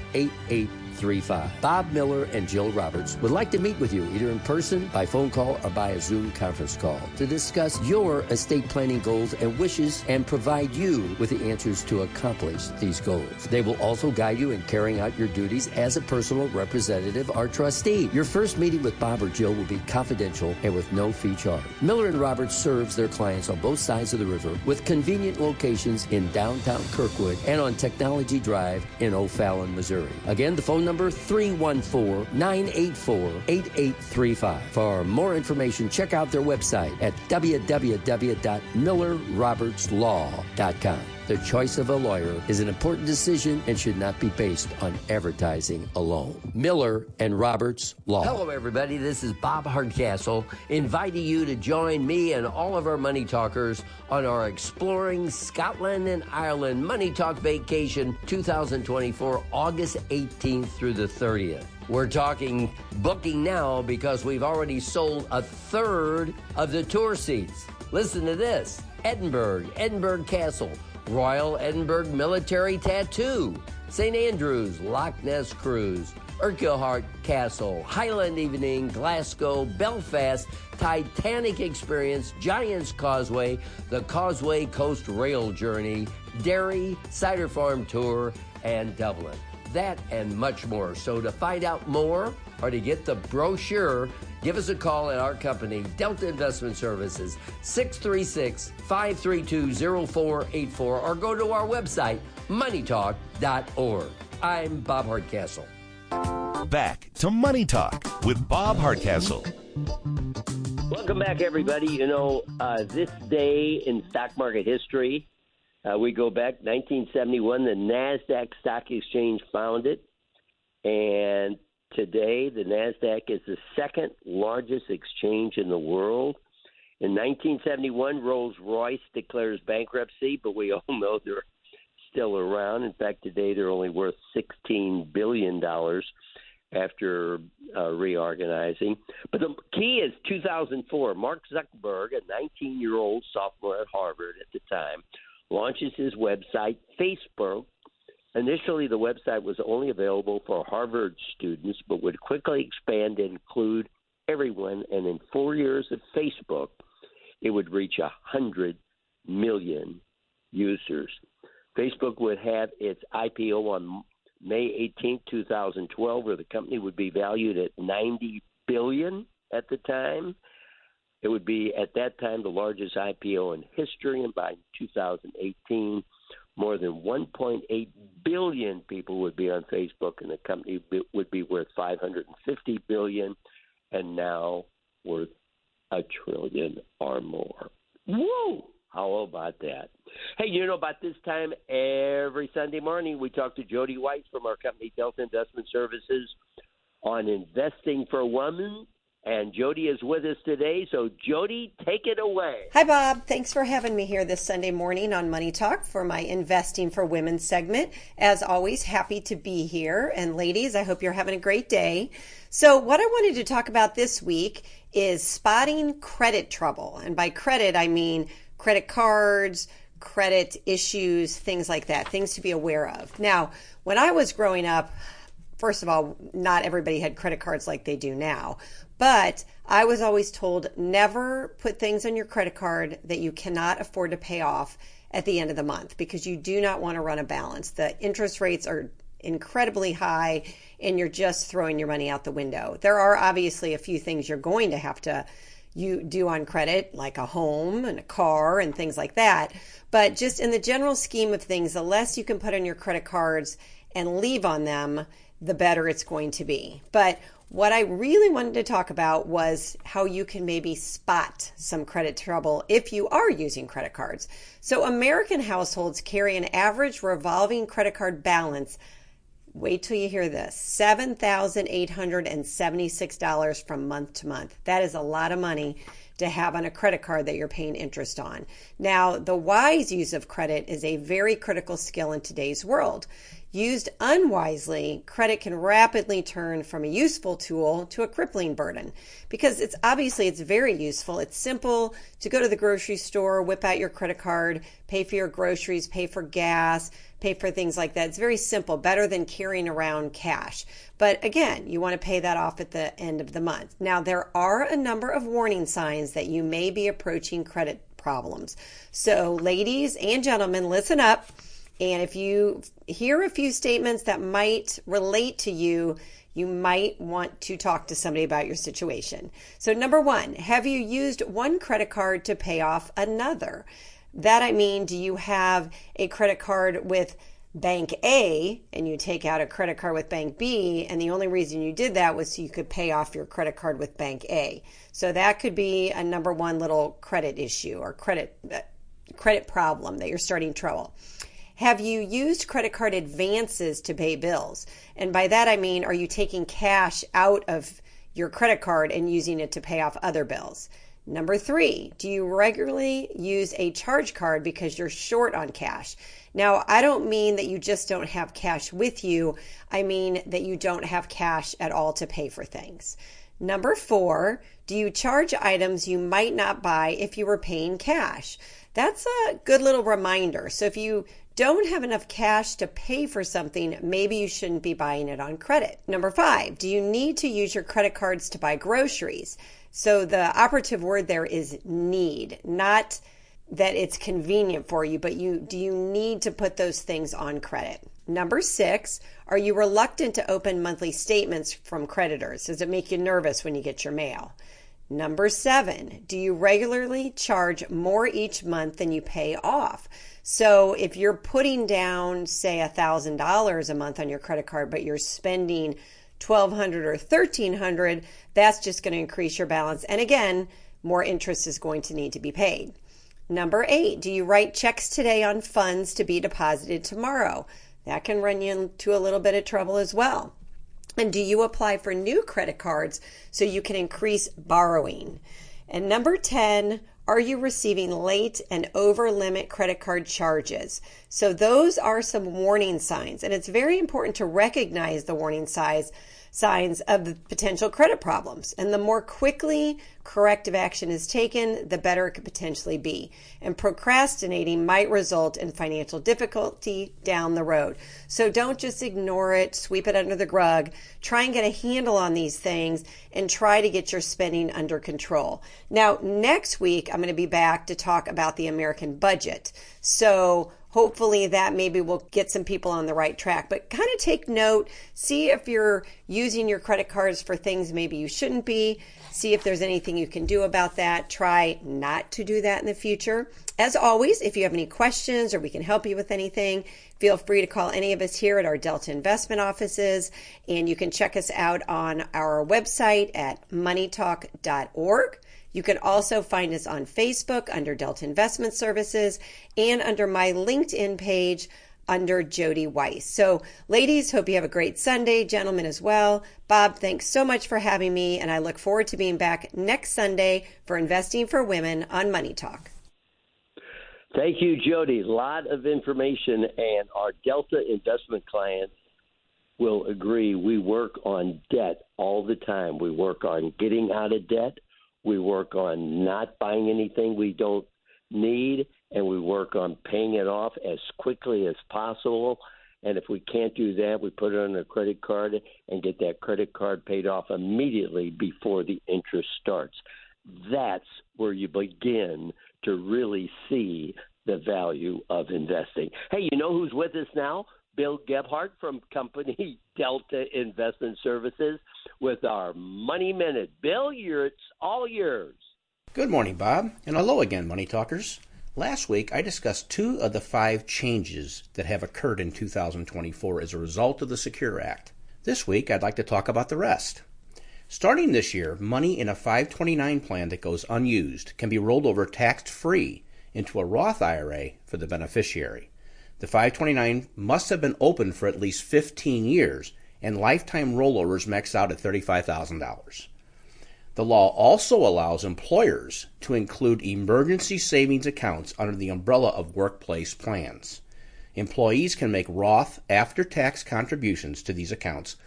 Speaker 3: 8835. Bob Miller and Jill Roberts would like to meet with you either in person, by phone call, or by a Zoom conference call to discuss your estate planning goals and wishes and provide you with the answers to accomplish these goals. They will also guide you in carrying out your duties as a personal representative or trustee. Your first meeting with Bob or Jill will be confidential and with no fee charge. Miller and Roberts serves their clients on both sides of the river with convenient locations in downtown Kirkwood and on Technology Drive in O'Fallon, Missouri. Again, the phone number 314-984-8835. For more information, check out their website at www.millerrobertslaw.com. The choice of a lawyer is an important decision and should not be based on advertising alone. Miller and Roberts Law. Hello, everybody. This is Bob Hardcastle inviting you to join me and all of our money talkers on our Exploring Scotland and Ireland Money Talk Vacation 2024, August 18th through the 30th. We're talking booking now because we've already sold a third of the tour seats. Listen to this Edinburgh, Edinburgh Castle. Royal Edinburgh Military Tattoo, St. Andrews Loch Ness Cruise, Urquhart Castle, Highland Evening, Glasgow, Belfast, Titanic Experience, Giants Causeway, the Causeway Coast Rail Journey, Derry, Cider Farm Tour, and Dublin. That and much more. So to find out more or to get the brochure, give us a call at our company, Delta Investment Services, 636 532 0484, or go to our website, moneytalk.org. I'm Bob Hardcastle.
Speaker 1: Back to Money Talk with Bob Hardcastle.
Speaker 2: Welcome back, everybody. You know, uh, this day in stock market history, uh, we go back 1971. The Nasdaq Stock Exchange founded, and today the Nasdaq is the second largest exchange in the world. In 1971, Rolls Royce declares bankruptcy, but we (laughs) all know they're still around. In fact, today they're only worth $16 billion after uh, reorganizing. But the key is 2004. Mark Zuckerberg, a 19 year old sophomore at Harvard at the time, launches his website, Facebook. Initially, the website was only available for Harvard students, but would quickly expand to include everyone. And in four years of Facebook, it would reach a hundred million users. Facebook would have its IPO on May 18, 2012, where the company would be valued at 90 billion at the time. It would be at that time the largest IPO in history, and by 2018, more than 1.8 billion people would be on Facebook, and the company would be worth 550 billion, and now worth a trillion or more. Woo! How about that? Hey, you know, about this time every Sunday morning, we talk to Jody White from our company, Delta Investment Services, on investing for women. And Jody is with us today. So, Jody, take it away.
Speaker 11: Hi, Bob. Thanks for having me here this Sunday morning on Money Talk for my Investing for Women segment. As always, happy to be here. And, ladies, I hope you're having a great day. So, what I wanted to talk about this week is spotting credit trouble. And by credit, I mean credit cards, credit issues, things like that, things to be aware of. Now, when I was growing up, first of all, not everybody had credit cards like they do now. But I was always told never put things on your credit card that you cannot afford to pay off at the end of the month because you do not want to run a balance. The interest rates are incredibly high and you're just throwing your money out the window. There are obviously a few things you're going to have to you do on credit like a home and a car and things like that. But just in the general scheme of things, the less you can put on your credit cards and leave on them, the better it's going to be. But what I really wanted to talk about was how you can maybe spot some credit trouble if you are using credit cards. So, American households carry an average revolving credit card balance. Wait till you hear this $7,876 from month to month. That is a lot of money to have on a credit card that you're paying interest on. Now, the wise use of credit is a very critical skill in today's world. Used unwisely, credit can rapidly turn from a useful tool to a crippling burden because it's obviously it's very useful. It's simple to go to the grocery store, whip out your credit card, pay for your groceries, pay for gas, pay for things like that. It's very simple, better than carrying around cash. But again, you want to pay that off at the end of the month. Now, there are a number of warning signs that you may be approaching credit problems. So, ladies and gentlemen, listen up and if you hear a few statements that might relate to you, you might want to talk to somebody about your situation. So, number one, have you used one credit card to pay off another? That I mean, do you have a credit card with Bank A and you take out a credit card with Bank B, and the only reason you did that was so you could pay off your credit card with Bank A? So, that could be a number one little credit issue or credit. Uh, credit problem that you're starting trouble. Have you used credit card advances to pay bills? And by that I mean, are you taking cash out of your credit card and using it to pay off other bills? Number three, do you regularly use a charge card because you're short on cash? Now, I don't mean that you just don't have cash with you. I mean that you don't have cash at all to pay for things. Number four, do you charge items you might not buy if you were paying cash? That's a good little reminder. So if you don't have enough cash to pay for something, maybe you shouldn't be buying it on credit. Number five, do you need to use your credit cards to buy groceries? So the operative word there is need, not that it's convenient for you, but you do you need to put those things on credit? Number six, are you reluctant to open monthly statements from creditors? Does it make you nervous when you get your mail? Number seven, do you regularly charge more each month than you pay off? So if you're putting down, say, $1,000 a month on your credit card, but you're spending 1200 or 1300 that's just going to increase your balance. And again, more interest is going to need to be paid. Number eight, do you write checks today on funds to be deposited tomorrow? That can run you into a little bit of trouble as well. And do you apply for new credit cards so you can increase borrowing? And number 10, are you receiving late and over limit credit card charges? So those are some warning signs. And it's very important to recognize the warning signs signs of potential credit problems. And the more quickly corrective action is taken, the better it could potentially be. And procrastinating might result in financial difficulty down the road. So don't just ignore it, sweep it under the rug. Try and get a handle on these things and try to get your spending under control. Now, next week, I'm going to be back to talk about the American budget. So hopefully that maybe will get some people on the right track. But kind of take note, see if you're using your credit cards for things maybe you shouldn't be, see if there's anything you can do about that. Try not to do that in the future. As always, if you have any questions or we can help you with anything, feel free to call any of us here at our Delta investment offices. And you can check us out on our website at moneytalk.org. You can also find us on Facebook under Delta Investment Services and under my LinkedIn page under Jody Weiss. So, ladies, hope you have a great Sunday. Gentlemen, as well. Bob, thanks so much for having me, and I look forward to being back next Sunday for Investing for Women on Money Talk.
Speaker 2: Thank you, Jody. A lot of information, and our Delta investment clients will agree. We work on debt all the time. We work on getting out of debt we work on not buying anything we don't need and we work on paying it off as quickly as possible. And if we can't do that, we put it on a credit card and get that credit card paid off immediately before the interest starts. That's where you begin to really see the value of investing. Hey, you know who's with us now? Bill Gebhardt from company (laughs) Delta Investment Services with our Money Minute. Bill, you're, it's all yours.
Speaker 12: Good morning, Bob, and hello again, Money Talkers. Last week, I discussed two of the five changes that have occurred in 2024 as a result of the Secure Act. This week, I'd like to talk about the rest. Starting this year, money in a 529 plan that goes unused can be rolled over tax free into a Roth IRA for the beneficiary. The 529 must have been open for at least 15 years, and lifetime rollovers max out at $35,000. The law also allows employers to include emergency savings accounts under the umbrella of workplace plans. Employees can make Roth after tax contributions to these accounts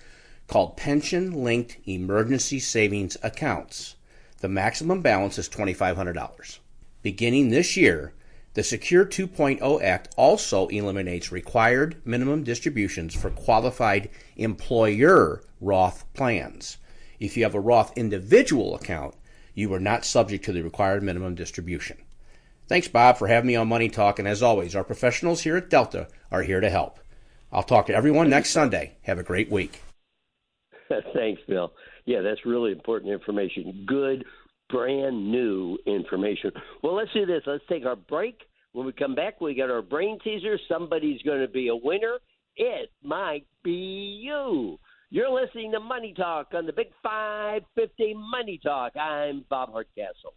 Speaker 12: called pension linked emergency savings accounts. The maximum balance is $2,500. Beginning this year, the Secure 2.0 Act also eliminates required minimum distributions for qualified employer Roth plans. If you have a Roth individual account, you are not subject to the required minimum distribution. Thanks, Bob, for having me on Money Talk. And as always, our professionals here at Delta are here to help. I'll talk to everyone next Sunday. Have a great week. (laughs)
Speaker 2: Thanks, Bill. Yeah, that's really important information. Good, brand new information. Well, let's do this. Let's take our break. When we come back, we got our brain teaser. Somebody's going to be a winner. It might be you. You're listening to Money Talk on the Big 550 Money Talk. I'm Bob Hardcastle.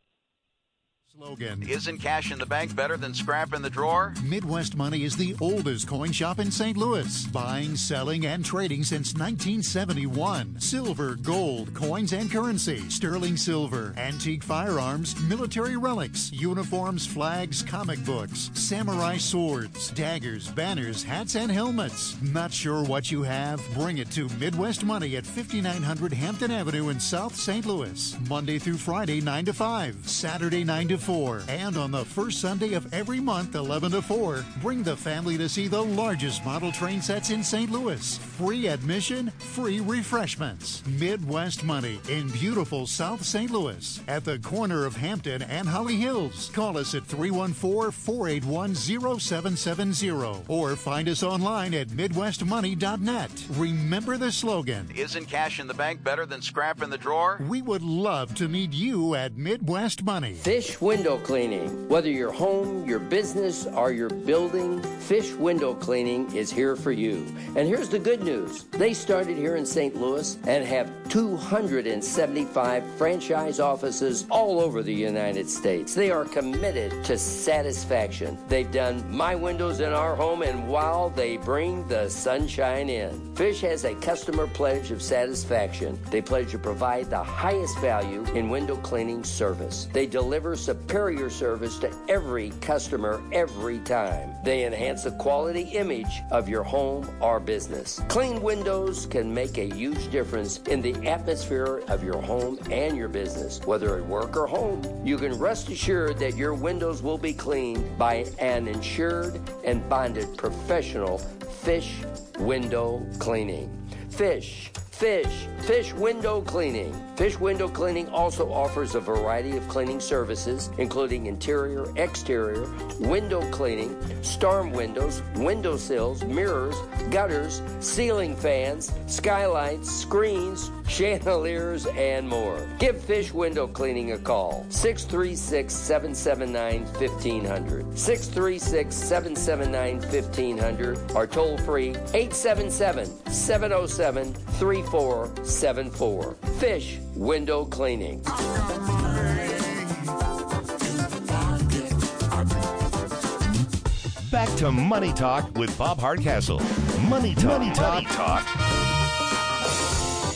Speaker 4: Slogan
Speaker 5: Isn't cash in the bank better than scrap in the drawer?
Speaker 4: Midwest Money is the oldest coin shop in St. Louis, buying, selling, and trading since 1971. Silver, gold, coins, and currency, sterling silver, antique firearms, military relics, uniforms, flags, comic books, samurai swords, daggers, banners, hats, and helmets. Not sure what you have? Bring it to Midwest Money at 5900 Hampton Avenue in South St. Louis. Monday through Friday, 9 to 5. Saturday, 9 to 4. And on the first Sunday of every month, 11 to 4, bring the family to see the largest model train sets in St. Louis. Free admission, free refreshments. Midwest Money in beautiful South St. Louis at the corner of Hampton and Holly Hills. Call us at 314 481 0770 or find us online at MidwestMoney.net. Remember the slogan
Speaker 5: Isn't cash in the bank better than scrap in the drawer?
Speaker 4: We would love to meet you at Midwest Money.
Speaker 3: Fish window cleaning. Whether your home, your business, or your building, Fish Window Cleaning is here for you. And here's the good news they started here in St. Louis and have 275 franchise offices all over the United States. They are committed to satisfaction. They've done my windows in our home, and wow, they bring the sunshine in. Fish has a customer pledge of satisfaction. They pledge to provide the highest value in window cleaning service. They deliver superior service to every customer every time. They enhance the quality image of your home or business. Clean windows can make a huge difference in the atmosphere of your home and your business. Whether at work or home, you can rest assured that your windows will be cleaned by an insured and bonded professional fish window cleaning. Fish, fish, fish window cleaning. Fish window cleaning also offers a variety of cleaning services, including interior, exterior, window cleaning, storm windows, window sills, mirrors, gutters, ceiling fans, skylights, screens, chandeliers, and more. Give Fish Window Cleaning a call. 636 779 1500. 636 779 1500 or toll free 877 707 3474. Fish Window Cleaning.
Speaker 1: Back to Money Talk with Bob Hardcastle. Money Talk. Money Talk. Talk.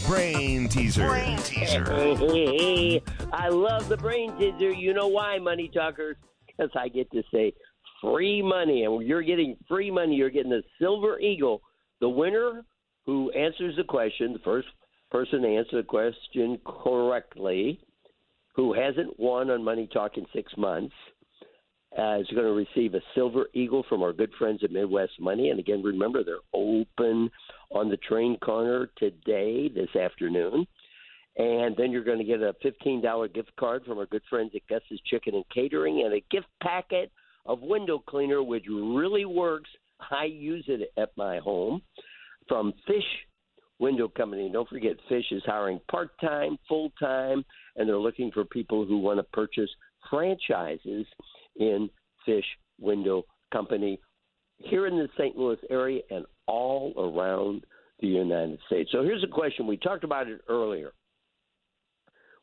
Speaker 1: Brain teaser. Brain teaser. (laughs)
Speaker 2: I love the brain teaser. You know why, Money Talkers? Because I get to say free money. And you're getting free money, you're getting the Silver Eagle. The winner who answers the question, the first person to answer the question correctly, who hasn't won on Money Talk in six months, uh, is going to receive a Silver Eagle from our good friends at Midwest Money. And again, remember, they're open on the train corner today, this afternoon. And then you're going to get a $15 gift card from our good friends at Gus's Chicken and Catering and a gift packet of window cleaner, which really works. I use it at my home from Fish Window Company. Don't forget, Fish is hiring part time, full time, and they're looking for people who want to purchase franchises in Fish Window Company here in the St. Louis area and all around the United States. So here's a question. We talked about it earlier.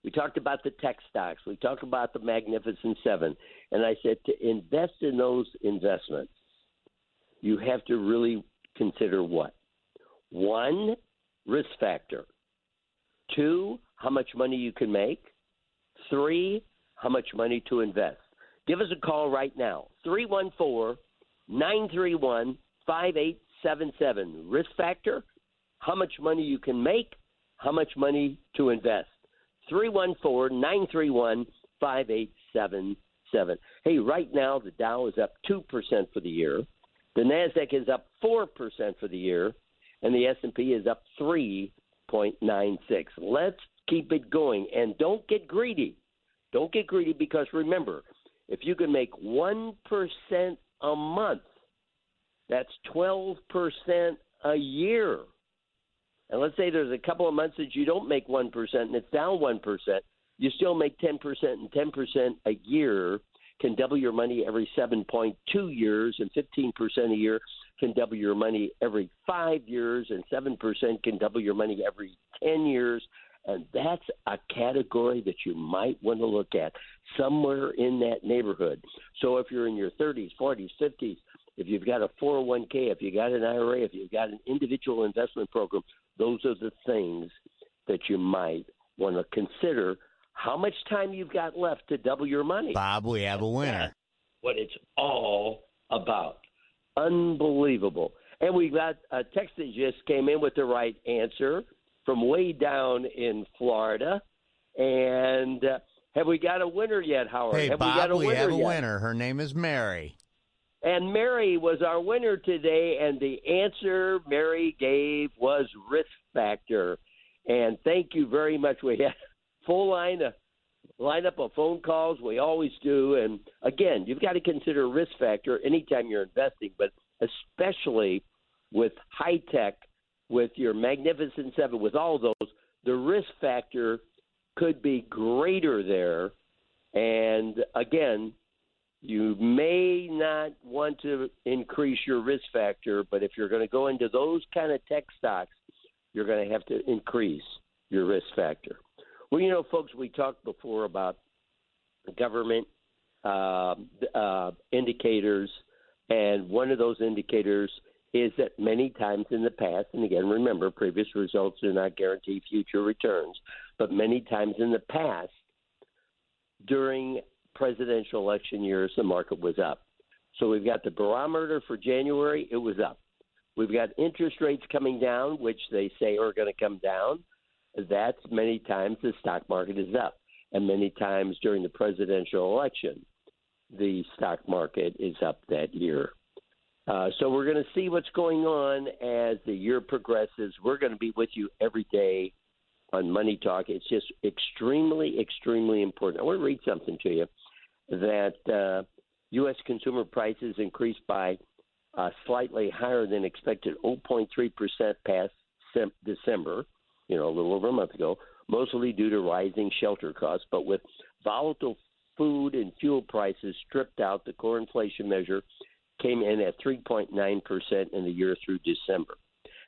Speaker 2: We talked about the tech stocks. We talked about the Magnificent Seven. And I said to invest in those investments, you have to really consider what? One, risk factor. Two, how much money you can make. Three, how much money to invest. Give us a call right now 314 931 5877. Risk factor, how much money you can make, how much money to invest. 314 931 5877. Hey, right now the Dow is up 2% for the year. The Nasdaq is up 4% for the year and the S&P is up 3.96. Let's keep it going and don't get greedy. Don't get greedy because remember, if you can make 1% a month, that's 12% a year. And let's say there's a couple of months that you don't make 1% and it's down 1%, you still make 10% and 10% a year can double your money every 7.2 years and 15% a year can double your money every 5 years and 7% can double your money every 10 years and that's a category that you might want to look at somewhere in that neighborhood. So if you're in your 30s, 40s, 50s, if you've got a 401k, if you got an IRA, if you've got an individual investment program, those are the things that you might want to consider how much time you've got left to double your money.
Speaker 13: Bob, we have a winner. That's
Speaker 2: what it's all about. Unbelievable. And we got a text that just came in with the right answer from way down in Florida. And uh, have we got a winner yet, Howard?
Speaker 13: Hey,
Speaker 2: have
Speaker 13: Bob,
Speaker 2: we, got a
Speaker 13: we
Speaker 2: winner
Speaker 13: have a
Speaker 2: yet?
Speaker 13: winner. Her name is Mary.
Speaker 2: And Mary was our winner today, and the answer Mary gave was risk factor. And thank you very much. We had full line of lineup of phone calls. We always do. And again, you've got to consider risk factor anytime you're investing, but especially with high tech, with your Magnificent Seven, with all those, the risk factor could be greater there. And again, you may not want to increase your risk factor, but if you're going to go into those kind of tech stocks, you're going to have to increase your risk factor. Well, you know, folks, we talked before about government uh, uh, indicators, and one of those indicators is that many times in the past, and again, remember, previous results do not guarantee future returns, but many times in the past, during presidential election years, the market was up. So we've got the barometer for January, it was up. We've got interest rates coming down, which they say are going to come down. That's many times the stock market is up. And many times during the presidential election, the stock market is up that year. Uh, so we're going to see what's going on as the year progresses. We're going to be with you every day on Money Talk. It's just extremely, extremely important. I want to read something to you that uh, U.S. consumer prices increased by uh, slightly higher than expected, 0.3% past sem- December, you know, a little over a month ago, mostly due to rising shelter costs. But with volatile food and fuel prices stripped out, the core inflation measure came in at 3.9% in the year through December.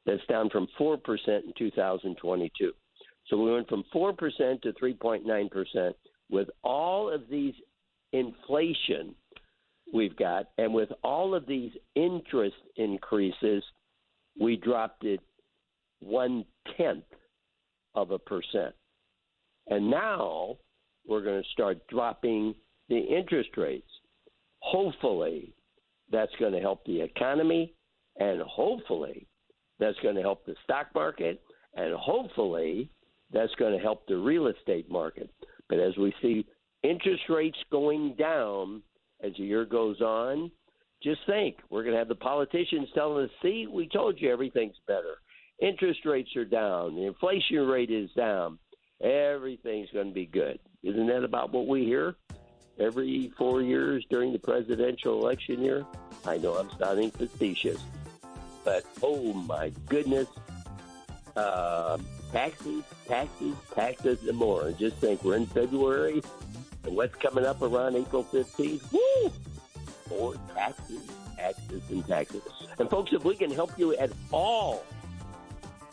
Speaker 2: That's down from 4% in 2022. So we went from 4% to 3.9% with all of these inflation we've got, and with all of these interest increases, we dropped it one tenth of a percent. And now we're going to start dropping the interest rates. Hopefully, that's going to help the economy, and hopefully, that's going to help the stock market, and hopefully, that's going to help the real estate market. But as we see interest rates going down, as the year goes on, just think we're going to have the politicians telling us, see, we told you everything's better. Interest rates are down, the inflation rate is down, everything's going to be good. Isn't that about what we hear every four years during the presidential election year? I know I'm sounding facetious, but oh my goodness, uh, taxes, taxes, taxes, and more. Just think we're in February, and what's coming up around April 15th? Woo! More taxes, taxes, and taxes. And folks, if we can help you at all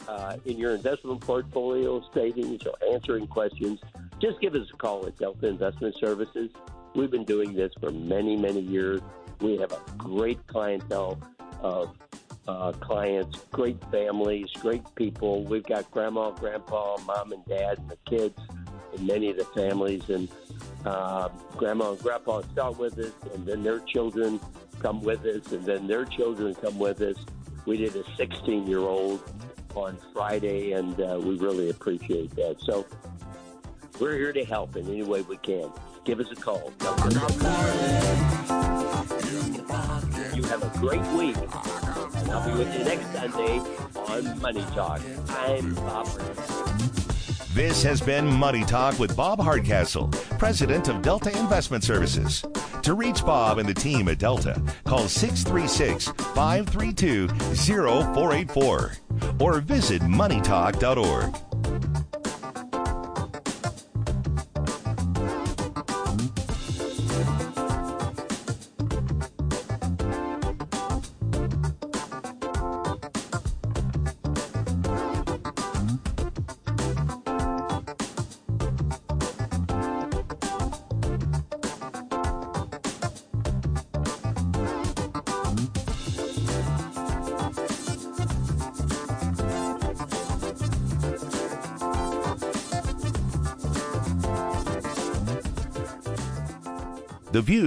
Speaker 2: uh, in your investment portfolio, savings, or answering questions, just give us a call at Delta Investment Services. We've been doing this for many, many years. We have a great clientele of uh, clients, great families, great people. We've got grandma, grandpa, mom, and dad, and the kids, and many of the families. And uh, grandma and grandpa start with us, and then their children come with us, and then their children come with us. We did a 16 year old on Friday, and uh, we really appreciate that. So we're here to help in any way we can. Give us a call. You have a great week, and I'll be with you next Sunday on Money Talk. I'm Bob.
Speaker 1: This has been Money Talk with Bob Hardcastle, president of Delta Investment Services. To reach Bob and the team at Delta, call 636 532 0484 or visit moneytalk.org.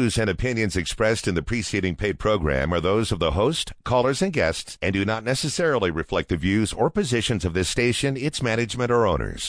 Speaker 1: views and opinions expressed in the preceding paid program are those of the host, callers, and guests, and do not necessarily reflect the views or positions of this station, its management, or owners.